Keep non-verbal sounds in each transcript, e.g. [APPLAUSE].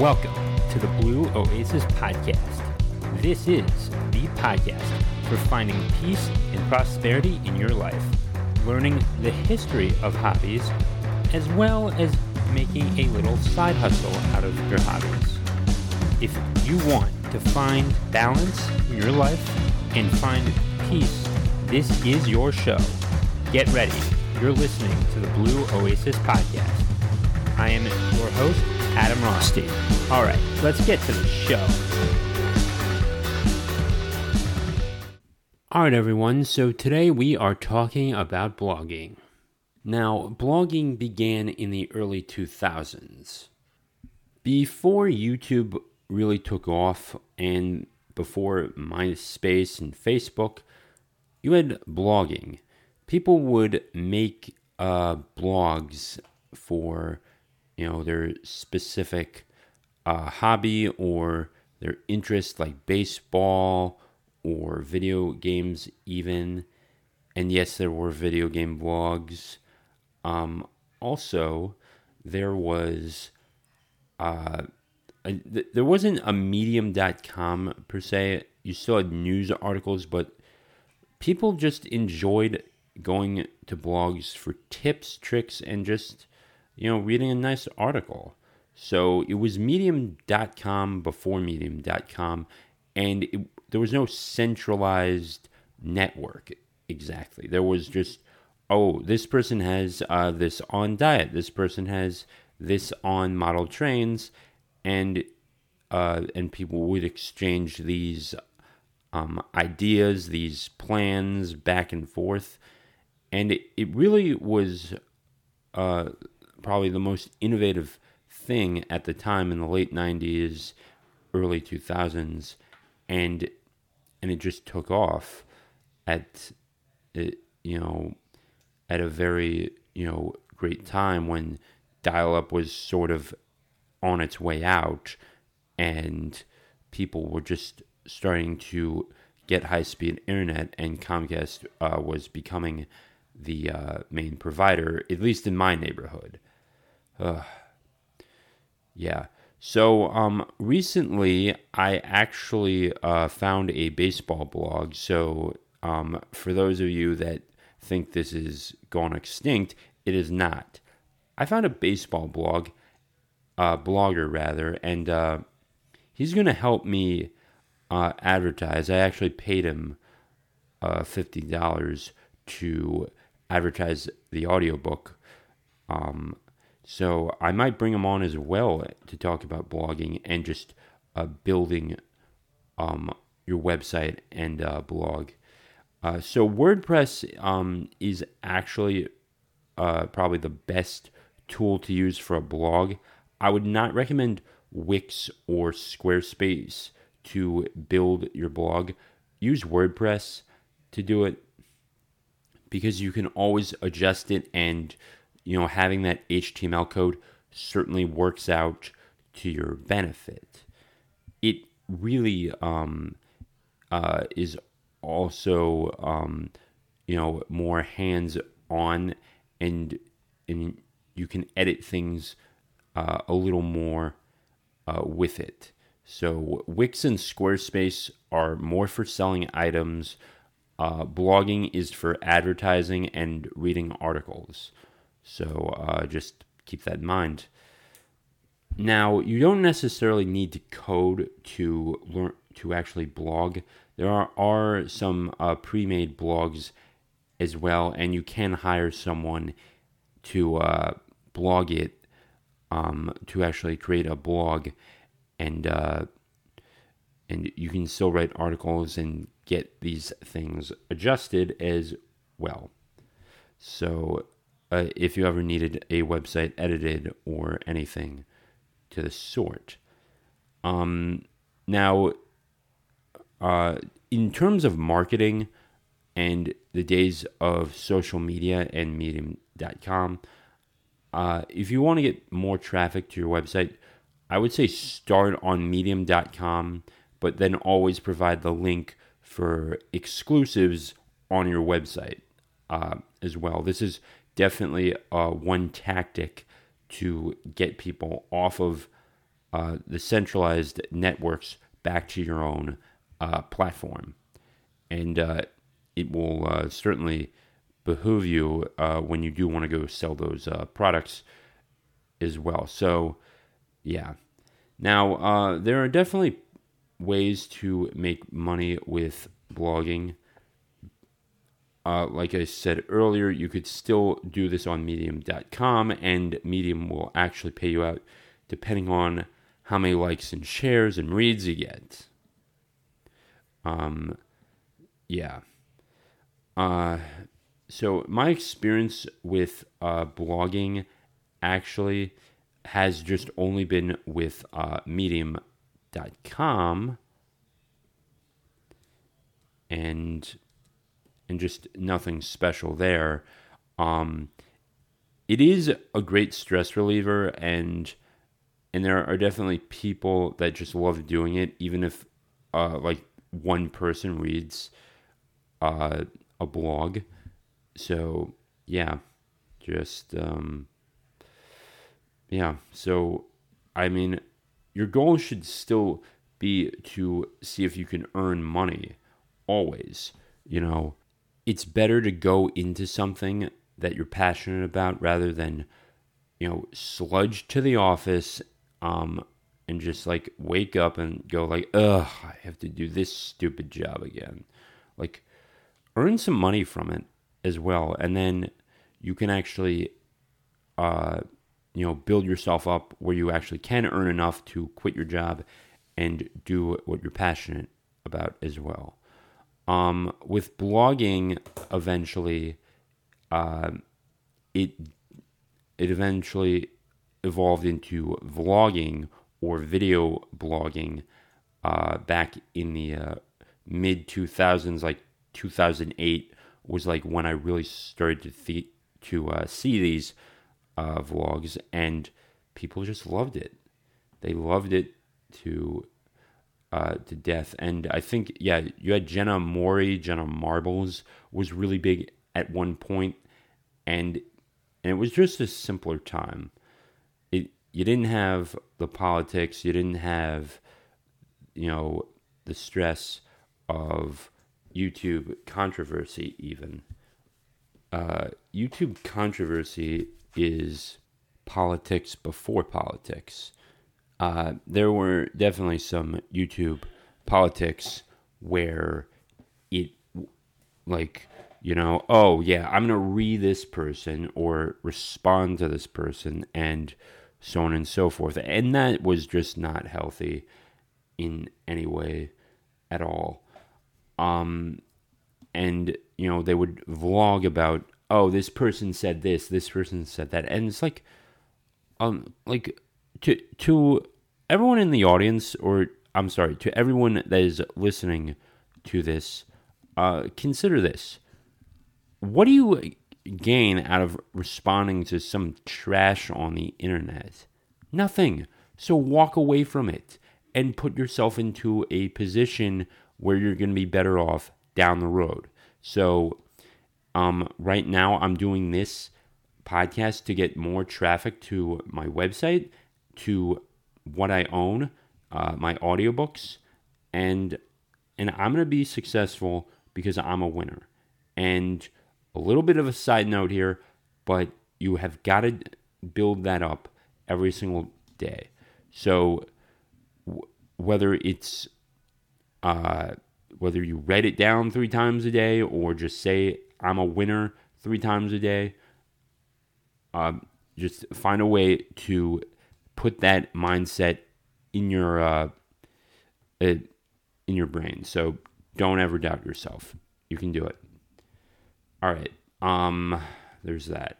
Welcome to the Blue Oasis Podcast. This is the podcast for finding peace and prosperity in your life, learning the history of hobbies, as well as making a little side hustle out of your hobbies. If you want to find balance in your life and find peace, this is your show. Get ready. You're listening to the Blue Oasis Podcast. I am your host, Adam Rothstein. All right, let's get to the show. All right, everyone. So today we are talking about blogging. Now, blogging began in the early 2000s. Before YouTube really took off and before MySpace and Facebook, you had blogging. People would make uh, blogs for you know their specific uh, hobby or their interest, like baseball or video games, even. And yes, there were video game blogs. Um, also, there was uh, a, th- there wasn't a medium.com per se. You still had news articles, but people just enjoyed going to blogs for tips, tricks, and just, you know, reading a nice article. So it was medium.com before medium.com, and it, there was no centralized network exactly. There was just, oh, this person has uh, this on diet, this person has this on model trains, and uh, and people would exchange these um, ideas, these plans back and forth. And it, it really was uh, probably the most innovative thing at the time in the late 90s, early 2000s. And, and it just took off at, it, you know, at a very, you know, great time when dial up was sort of on its way out and people were just starting to get high speed internet, and Comcast uh, was becoming the uh, main provider, at least in my neighborhood. Uh, yeah. So um, recently, I actually uh, found a baseball blog. So um, for those of you that think this is gone extinct, it is not. I found a baseball blog, uh, blogger rather, and uh, he's going to help me uh, advertise. I actually paid him uh, fifty dollars to advertise the audiobook. Um, so I might bring him on as well to talk about blogging and just uh, building um, your website and uh, blog. Uh, so WordPress um, is actually uh, probably the best tool to use for a blog. I would not recommend Wix or Squarespace to build your blog, use WordPress to do it because you can always adjust it and you know having that HTML code certainly works out to your benefit. It really um, uh, is also um, you know more hands on and and you can edit things uh, a little more uh, with it. So Wix and Squarespace are more for selling items. Uh, blogging is for advertising and reading articles. So uh, just keep that in mind. Now, you don't necessarily need to code to learn to actually blog. There are, are some uh, pre-made blogs as well, and you can hire someone to uh, blog it um, to actually create a blog and uh, and you can still write articles and get these things adjusted as well. So, uh, if you ever needed a website edited or anything to the sort, um, now, uh, in terms of marketing and the days of social media and medium.com, uh, if you want to get more traffic to your website, I would say start on medium.com, but then always provide the link for exclusives on your website uh, as well. This is definitely uh, one tactic to get people off of uh, the centralized networks back to your own uh, platform. And uh, it will uh, certainly behoove you uh, when you do want to go sell those products as well. So, yeah. Now, there are definitely ways to make money with blogging. Uh, like I said earlier, you could still do this on medium.com, and Medium will actually pay you out depending on how many likes and shares and reads you get. Um, yeah. Uh, so my experience with uh, blogging actually has just only been with uh, Medium.com and and just nothing special there. Um, it is a great stress reliever, and and there are definitely people that just love doing it, even if uh, like one person reads uh, a blog. So yeah, just um, yeah. So I mean, your goal should still be to see if you can earn money. Always, you know, it's better to go into something that you're passionate about rather than you know sludge to the office um, and just like wake up and go like, ugh, I have to do this stupid job again. Like, earn some money from it as well, and then you can actually, uh, you know, build yourself up where you actually can earn enough to quit your job and do what you're passionate about as well. Um, with blogging, eventually, uh, it it eventually evolved into vlogging or video blogging uh, back in the uh, mid 2000s, like 2008 was like when I really started to th- to uh, see these uh, vlogs, and people just loved it. They loved it to uh, to death, and I think yeah, you had Jenna Mori, Jenna Marbles was really big at one point, and and it was just a simpler time It you didn't have the politics, you didn't have, you know, the stress of YouTube controversy, even. Uh, YouTube controversy is politics before politics. Uh, there were definitely some YouTube politics where it, like, you know, oh, yeah, I'm to re this person or respond to this person and so on and so forth. And that was just not healthy in any way at all. Um, and, you know, they would vlog about, oh, this person said this, this person said that. And it's like, um, like to, to everyone in the audience, or I'm sorry, to everyone that is listening to this, uh, consider this. What do you gain out of responding to some trash on the internet? Nothing. So walk away from it and put yourself into a position where you're going to be better off down the road. So, um, right now, I'm doing this podcast to get more traffic to my website, to what I own, uh, my audiobooks, and and I'm to be successful because I'm a winner. And a little bit of a side note here, but you have got to build that up every single day. So w- whether it's uh, whether you write it down three times a day or just say I'm a winner three times a day, uh, just find a way to put that mindset in your uh, in your brain. So don't ever doubt yourself. You can do it. All right. Um, there's that.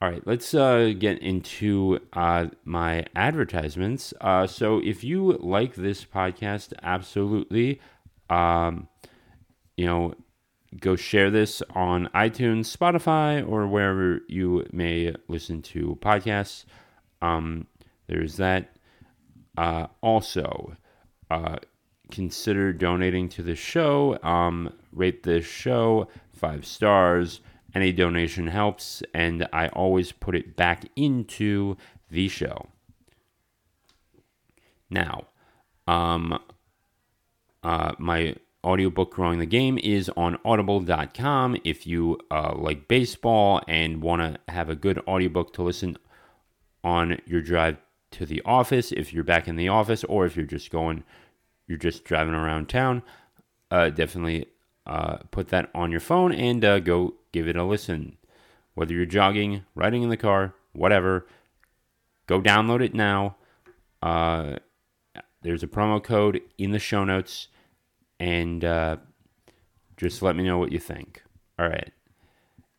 All right, let's uh, get into uh, my advertisements. Uh, so, if you like this podcast, absolutely, um, you know, go share this on iTunes, Spotify, or wherever you may listen to podcasts. Um, there's that. Uh, also, uh, consider donating to the show. Um, rate this show five stars. Any donation helps, and I always put it back into the show. Now, um, uh, my audiobook Growing the Game is on audible.com. If you uh, like baseball and want to have a good audiobook to listen on your drive to the office, if you're back in the office, or if you're just going, you're just driving around town, uh, definitely uh, put that on your phone and uh, go give it a listen. Whether you're jogging, riding in the car, whatever, go download it now. Uh, there's a promo code in the show notes, and uh, just let me know what you think. All right.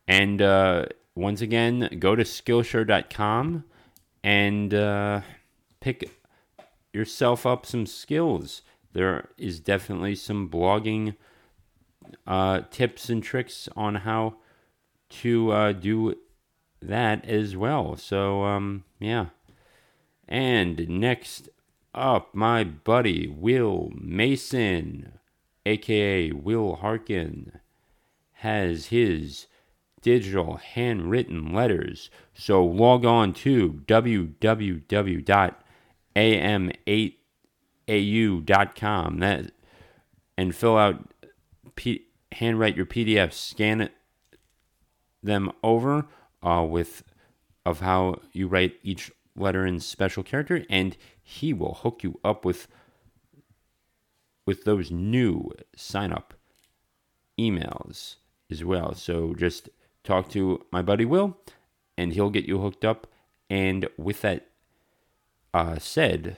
And uh, once again, go to Skillshare.com and uh, pick yourself up some skills. There is definitely some blogging uh, tips and tricks on how to uh, do that as well. So, um, yeah. And next up, my buddy Will Mason, aka Will Harkin, has his digital handwritten letters. So log on to www.am8au.com that and fill out P, handwrite your PDF, scan it them over uh, with of how you write each letter in special character, and he will hook you up with with those new sign up emails as well. So just talk to my buddy Will, and he'll get you hooked up. And with that uh, said,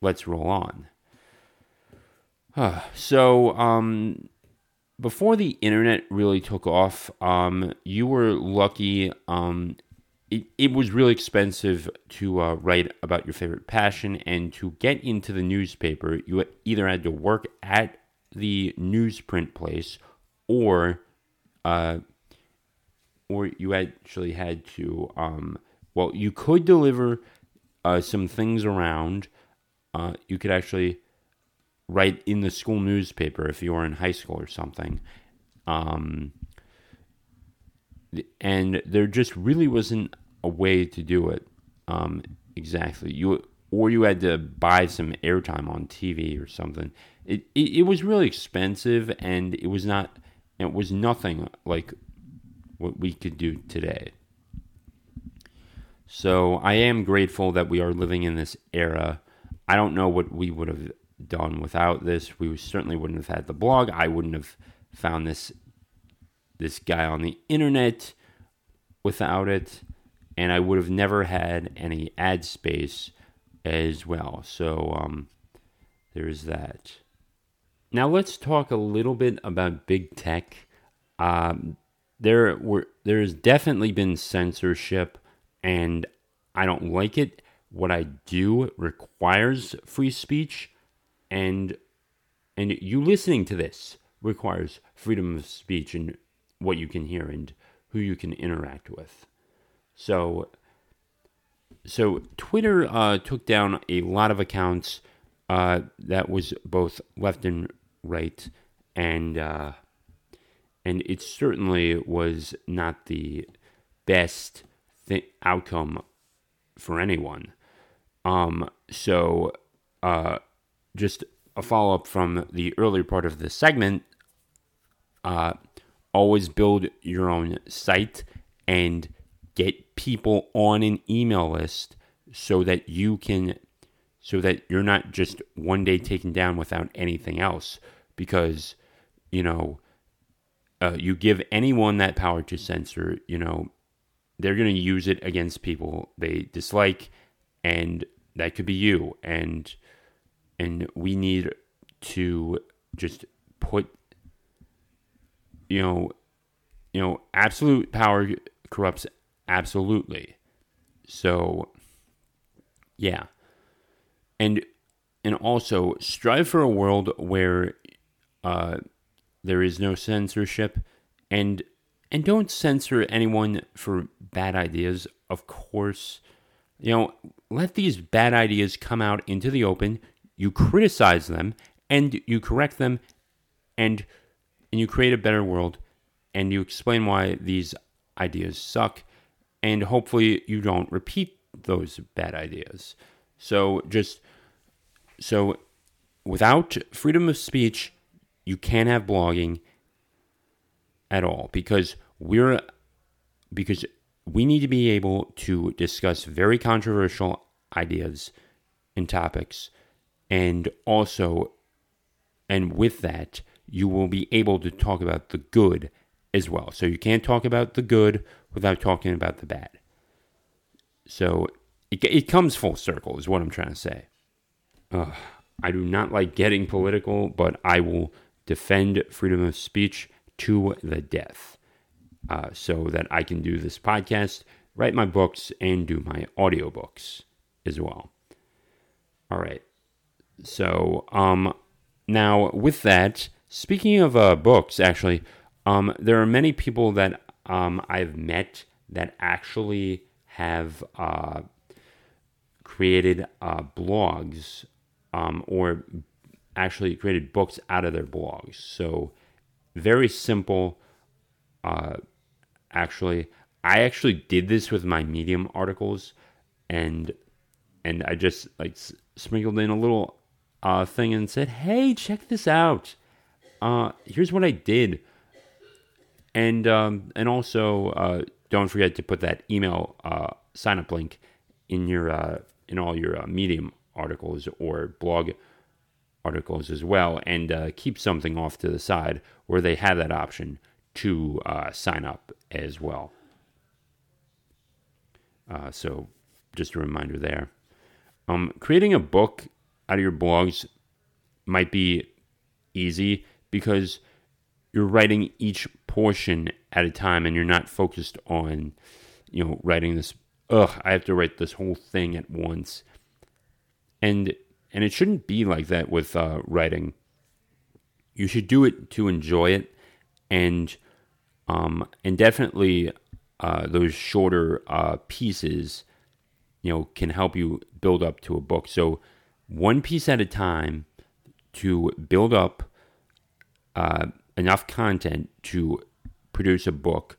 let's roll on. [SIGHS] So, um, before the internet really took off, um, you were lucky. Um, it, it was really expensive to uh, write about your favorite passion, and to get into the newspaper, you either had to work at the newsprint place, or, uh, or you actually had to. Um, well, you could deliver uh, some things around. Uh, you could actually write in the school newspaper if you were in high school or something. Um, and there just really wasn't a way to do it um, exactly. You or you had to buy some airtime on TV or something. It, it it was really expensive, and it was not. It was nothing like what we could do today. So I am grateful that we are living in this era. I don't know what we would have done without this. We certainly wouldn't have had the blog. I wouldn't have found this this guy on the internet without it, and I would have never had any ad space as well. So um, there's that. Now let's talk a little bit about big tech. Um, there were there's definitely been censorship, and I don't like it. What I do requires free speech, and and you listening to this requires freedom of speech and what you can hear and who you can interact with. So so Twitter uh, took down a lot of accounts uh, that was both left and right, and uh, and it certainly was not the best th- outcome for anyone. Um, so uh, just a follow up from the earlier part of the segment. Uh, always build your own site and get people on an email list so that you can so that you're not just one day taken down without anything else because you know uh, you give anyone that power to censor you know they're going to use it against people they dislike and that could be you. And and we need to just put you know you know absolute power corrupts absolutely. So yeah. And and also strive for a world where uh, there is no censorship. And and don't censor anyone for bad ideas of course. You know let these bad ideas come out into the open. You criticize them and you correct them and and you create a better world and you explain why these ideas suck. And hopefully you don't repeat those bad ideas. So just so without freedom of speech, you can't have blogging at all because we're because we need to be able to discuss very controversial ideas and topics. And also and with that you will be able to talk about the good as well. So you can't talk about the good without talking about the bad. So it, it comes full circle is what i'm trying to say. I do not like getting political but i will defend freedom of speech to the death uh, so that I can do this podcast, write my books, and do my audiobooks as well. All right. So, um, now with that, speaking of uh, books, actually, um, there are many people that um, I've met that actually have uh, created uh, blogs um, or actually created books out of their blogs. So, very simple uh, actually. I actually did this with my Medium articles, and and I just like s- sprinkled in a little uh, thing and said, "Hey, check this out. Uh, here's what I did." And um, and also uh, don't forget to put that email uh, sign up link in your uh, in all your uh, Medium articles or blog articles as well, and uh, keep something off to the side where they have that option to uh, sign up as well. Uh, so, just a reminder there. Um, creating a book out of your blogs might be easy because you're writing each portion at a time and you're not focused on, you know, writing this. Ugh, I have to write this whole thing at once. And and it shouldn't be like that with uh, writing. You should do it to enjoy it and um, and definitely uh, those shorter uh, pieces, you know, can help you build up to a book. So one piece at a time to build up uh, enough content to produce a book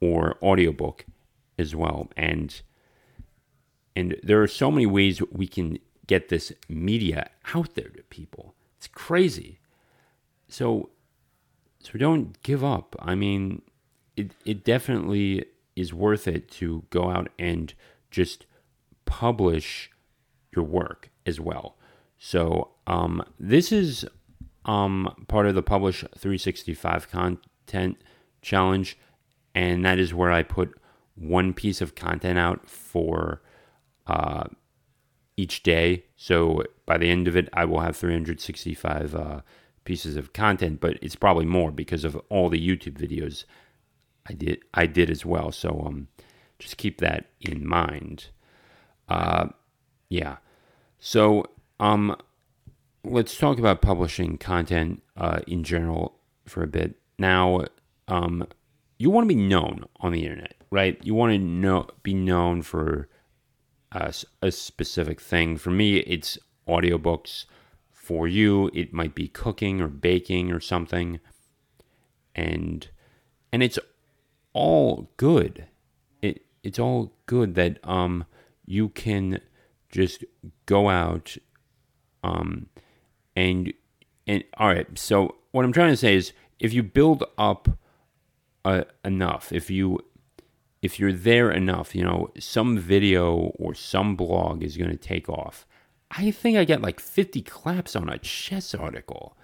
or audiobook as well. And and there are so many ways we can get this media out there to people. It's crazy. So so don't give up. I mean, it it definitely is worth it to go out and just publish your work as well. So um, this is um, part of the Publish 365 content challenge, and that is where I put one piece of content out for uh, each day. So by the end of it, I will have 365 uh, pieces of content, but it's probably more because of all the YouTube videos I did I did as well. So um, just keep that in mind. Uh, yeah. So um, let's talk about publishing content uh, in general for a bit. Now, um, you want to be known on the internet, right? You want to know be known for a, a specific thing. For me, it's audiobooks. For you it might be cooking or baking or something. And and it's all good. It it's all good that um you can just go out um and and all right. So what i'm trying to say is if you build up uh, enough if you if you're there enough you know some video or some blog is going to take off I think I get like 50 claps on a chess article.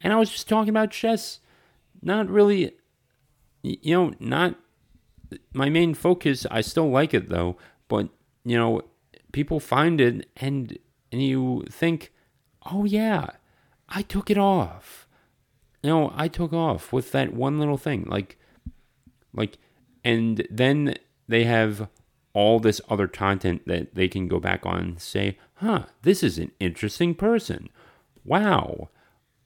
And I was just talking about chess, not really, you know, not my main focus. I still like it though, but, you know, people find it and, and you think, oh yeah, I took it off. You know, I took off with that one little thing. Like, like, and then they have all this other content that they can go back on and say, huh, this is an interesting person. Wow,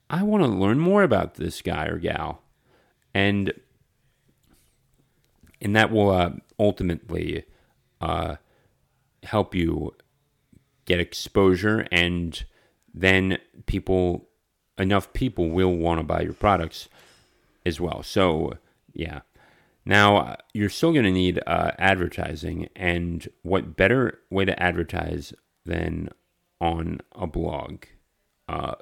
I want to learn more about this guy or gal. And and that will uh, ultimately uh, help you get exposure and then people enough people will want to buy your products as well so yeah now, you're still going to need uh, advertising, and what better way to advertise than on a blog uh,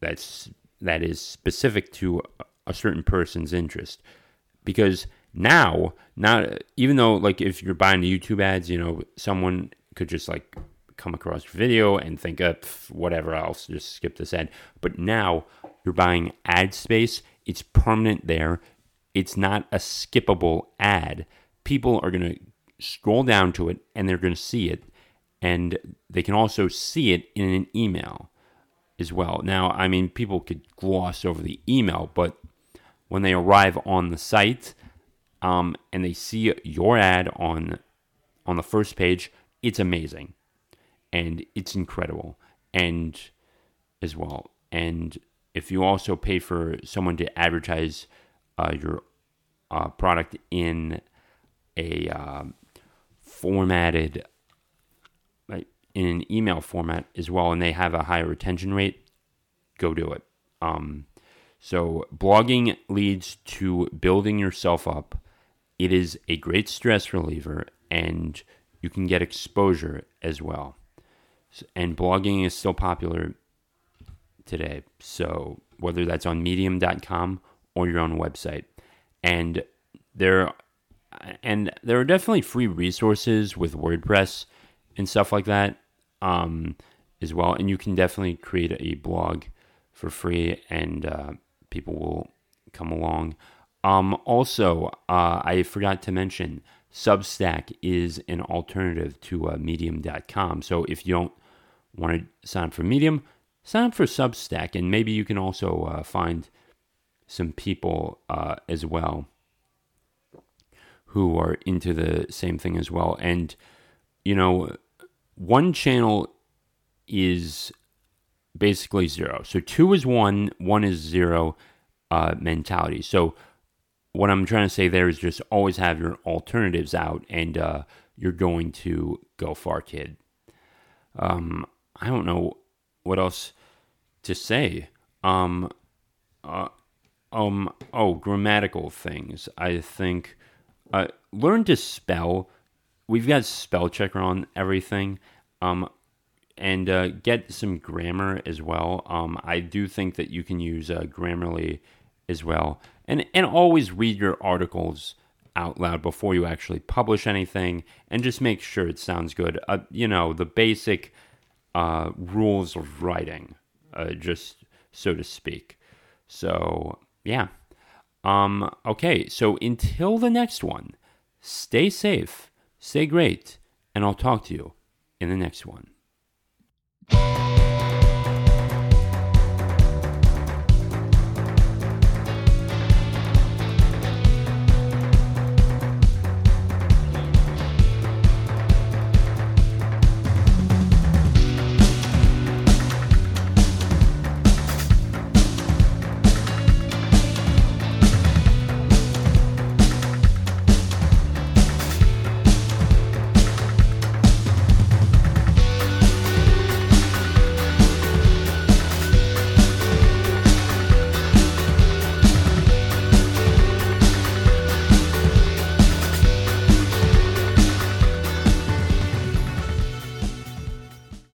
that's that is specific to a certain person's interest. Because now not even though like if you're buying youtube ads you know someone could just like come across your video and think of whatever else just skip this ad. But now you're buying ad space it's permanent there it's not a skippable ad. People are going to scroll down to it and they're going to see it and they can also see it in an email as well. Now i mean people could gloss over the email but when they arrive on the site um, and they see your ad on on the first page, it's amazing, and it's incredible, and as well. And if you also pay for someone to advertise uh, your uh, product in a uh, formatted in an email format as well, and they have a higher retention rate, go do it. Um, so blogging leads to building yourself up it is a great stress reliever and you can get exposure as well. And blogging is still popular today. So whether that's on medium.com or your own website. And there and there are definitely free resources with WordPress and stuff like that um, as well. And you can definitely create a blog for free and uh, people will come along. Um, also, uh, I forgot to mention Substack is an alternative to uh, Medium.com. So if you don't want to sign up for Medium, sign up for Substack, and maybe you can also uh, find some people uh, as well who are into the same thing as well. And you know, one channel is basically zero. So two is one, one is zero uh, mentality. So what I'm trying to say there is just always have your alternatives out, and uh, you're going to go far, kid. Um, I don't know what else to say. Um, uh, um, oh, grammatical things. I think uh, learn to spell. We've got spell checker on everything. Um, and uh, get some grammar as well. Um, I do think that you can use uh, Grammarly as well and and always read your articles out loud before you actually publish anything and just make sure it sounds good uh, you know the basic uh, rules of writing uh, just so to speak so yeah. Um, okay, so until the next one, stay safe, stay great, and I'll talk to you in the next one.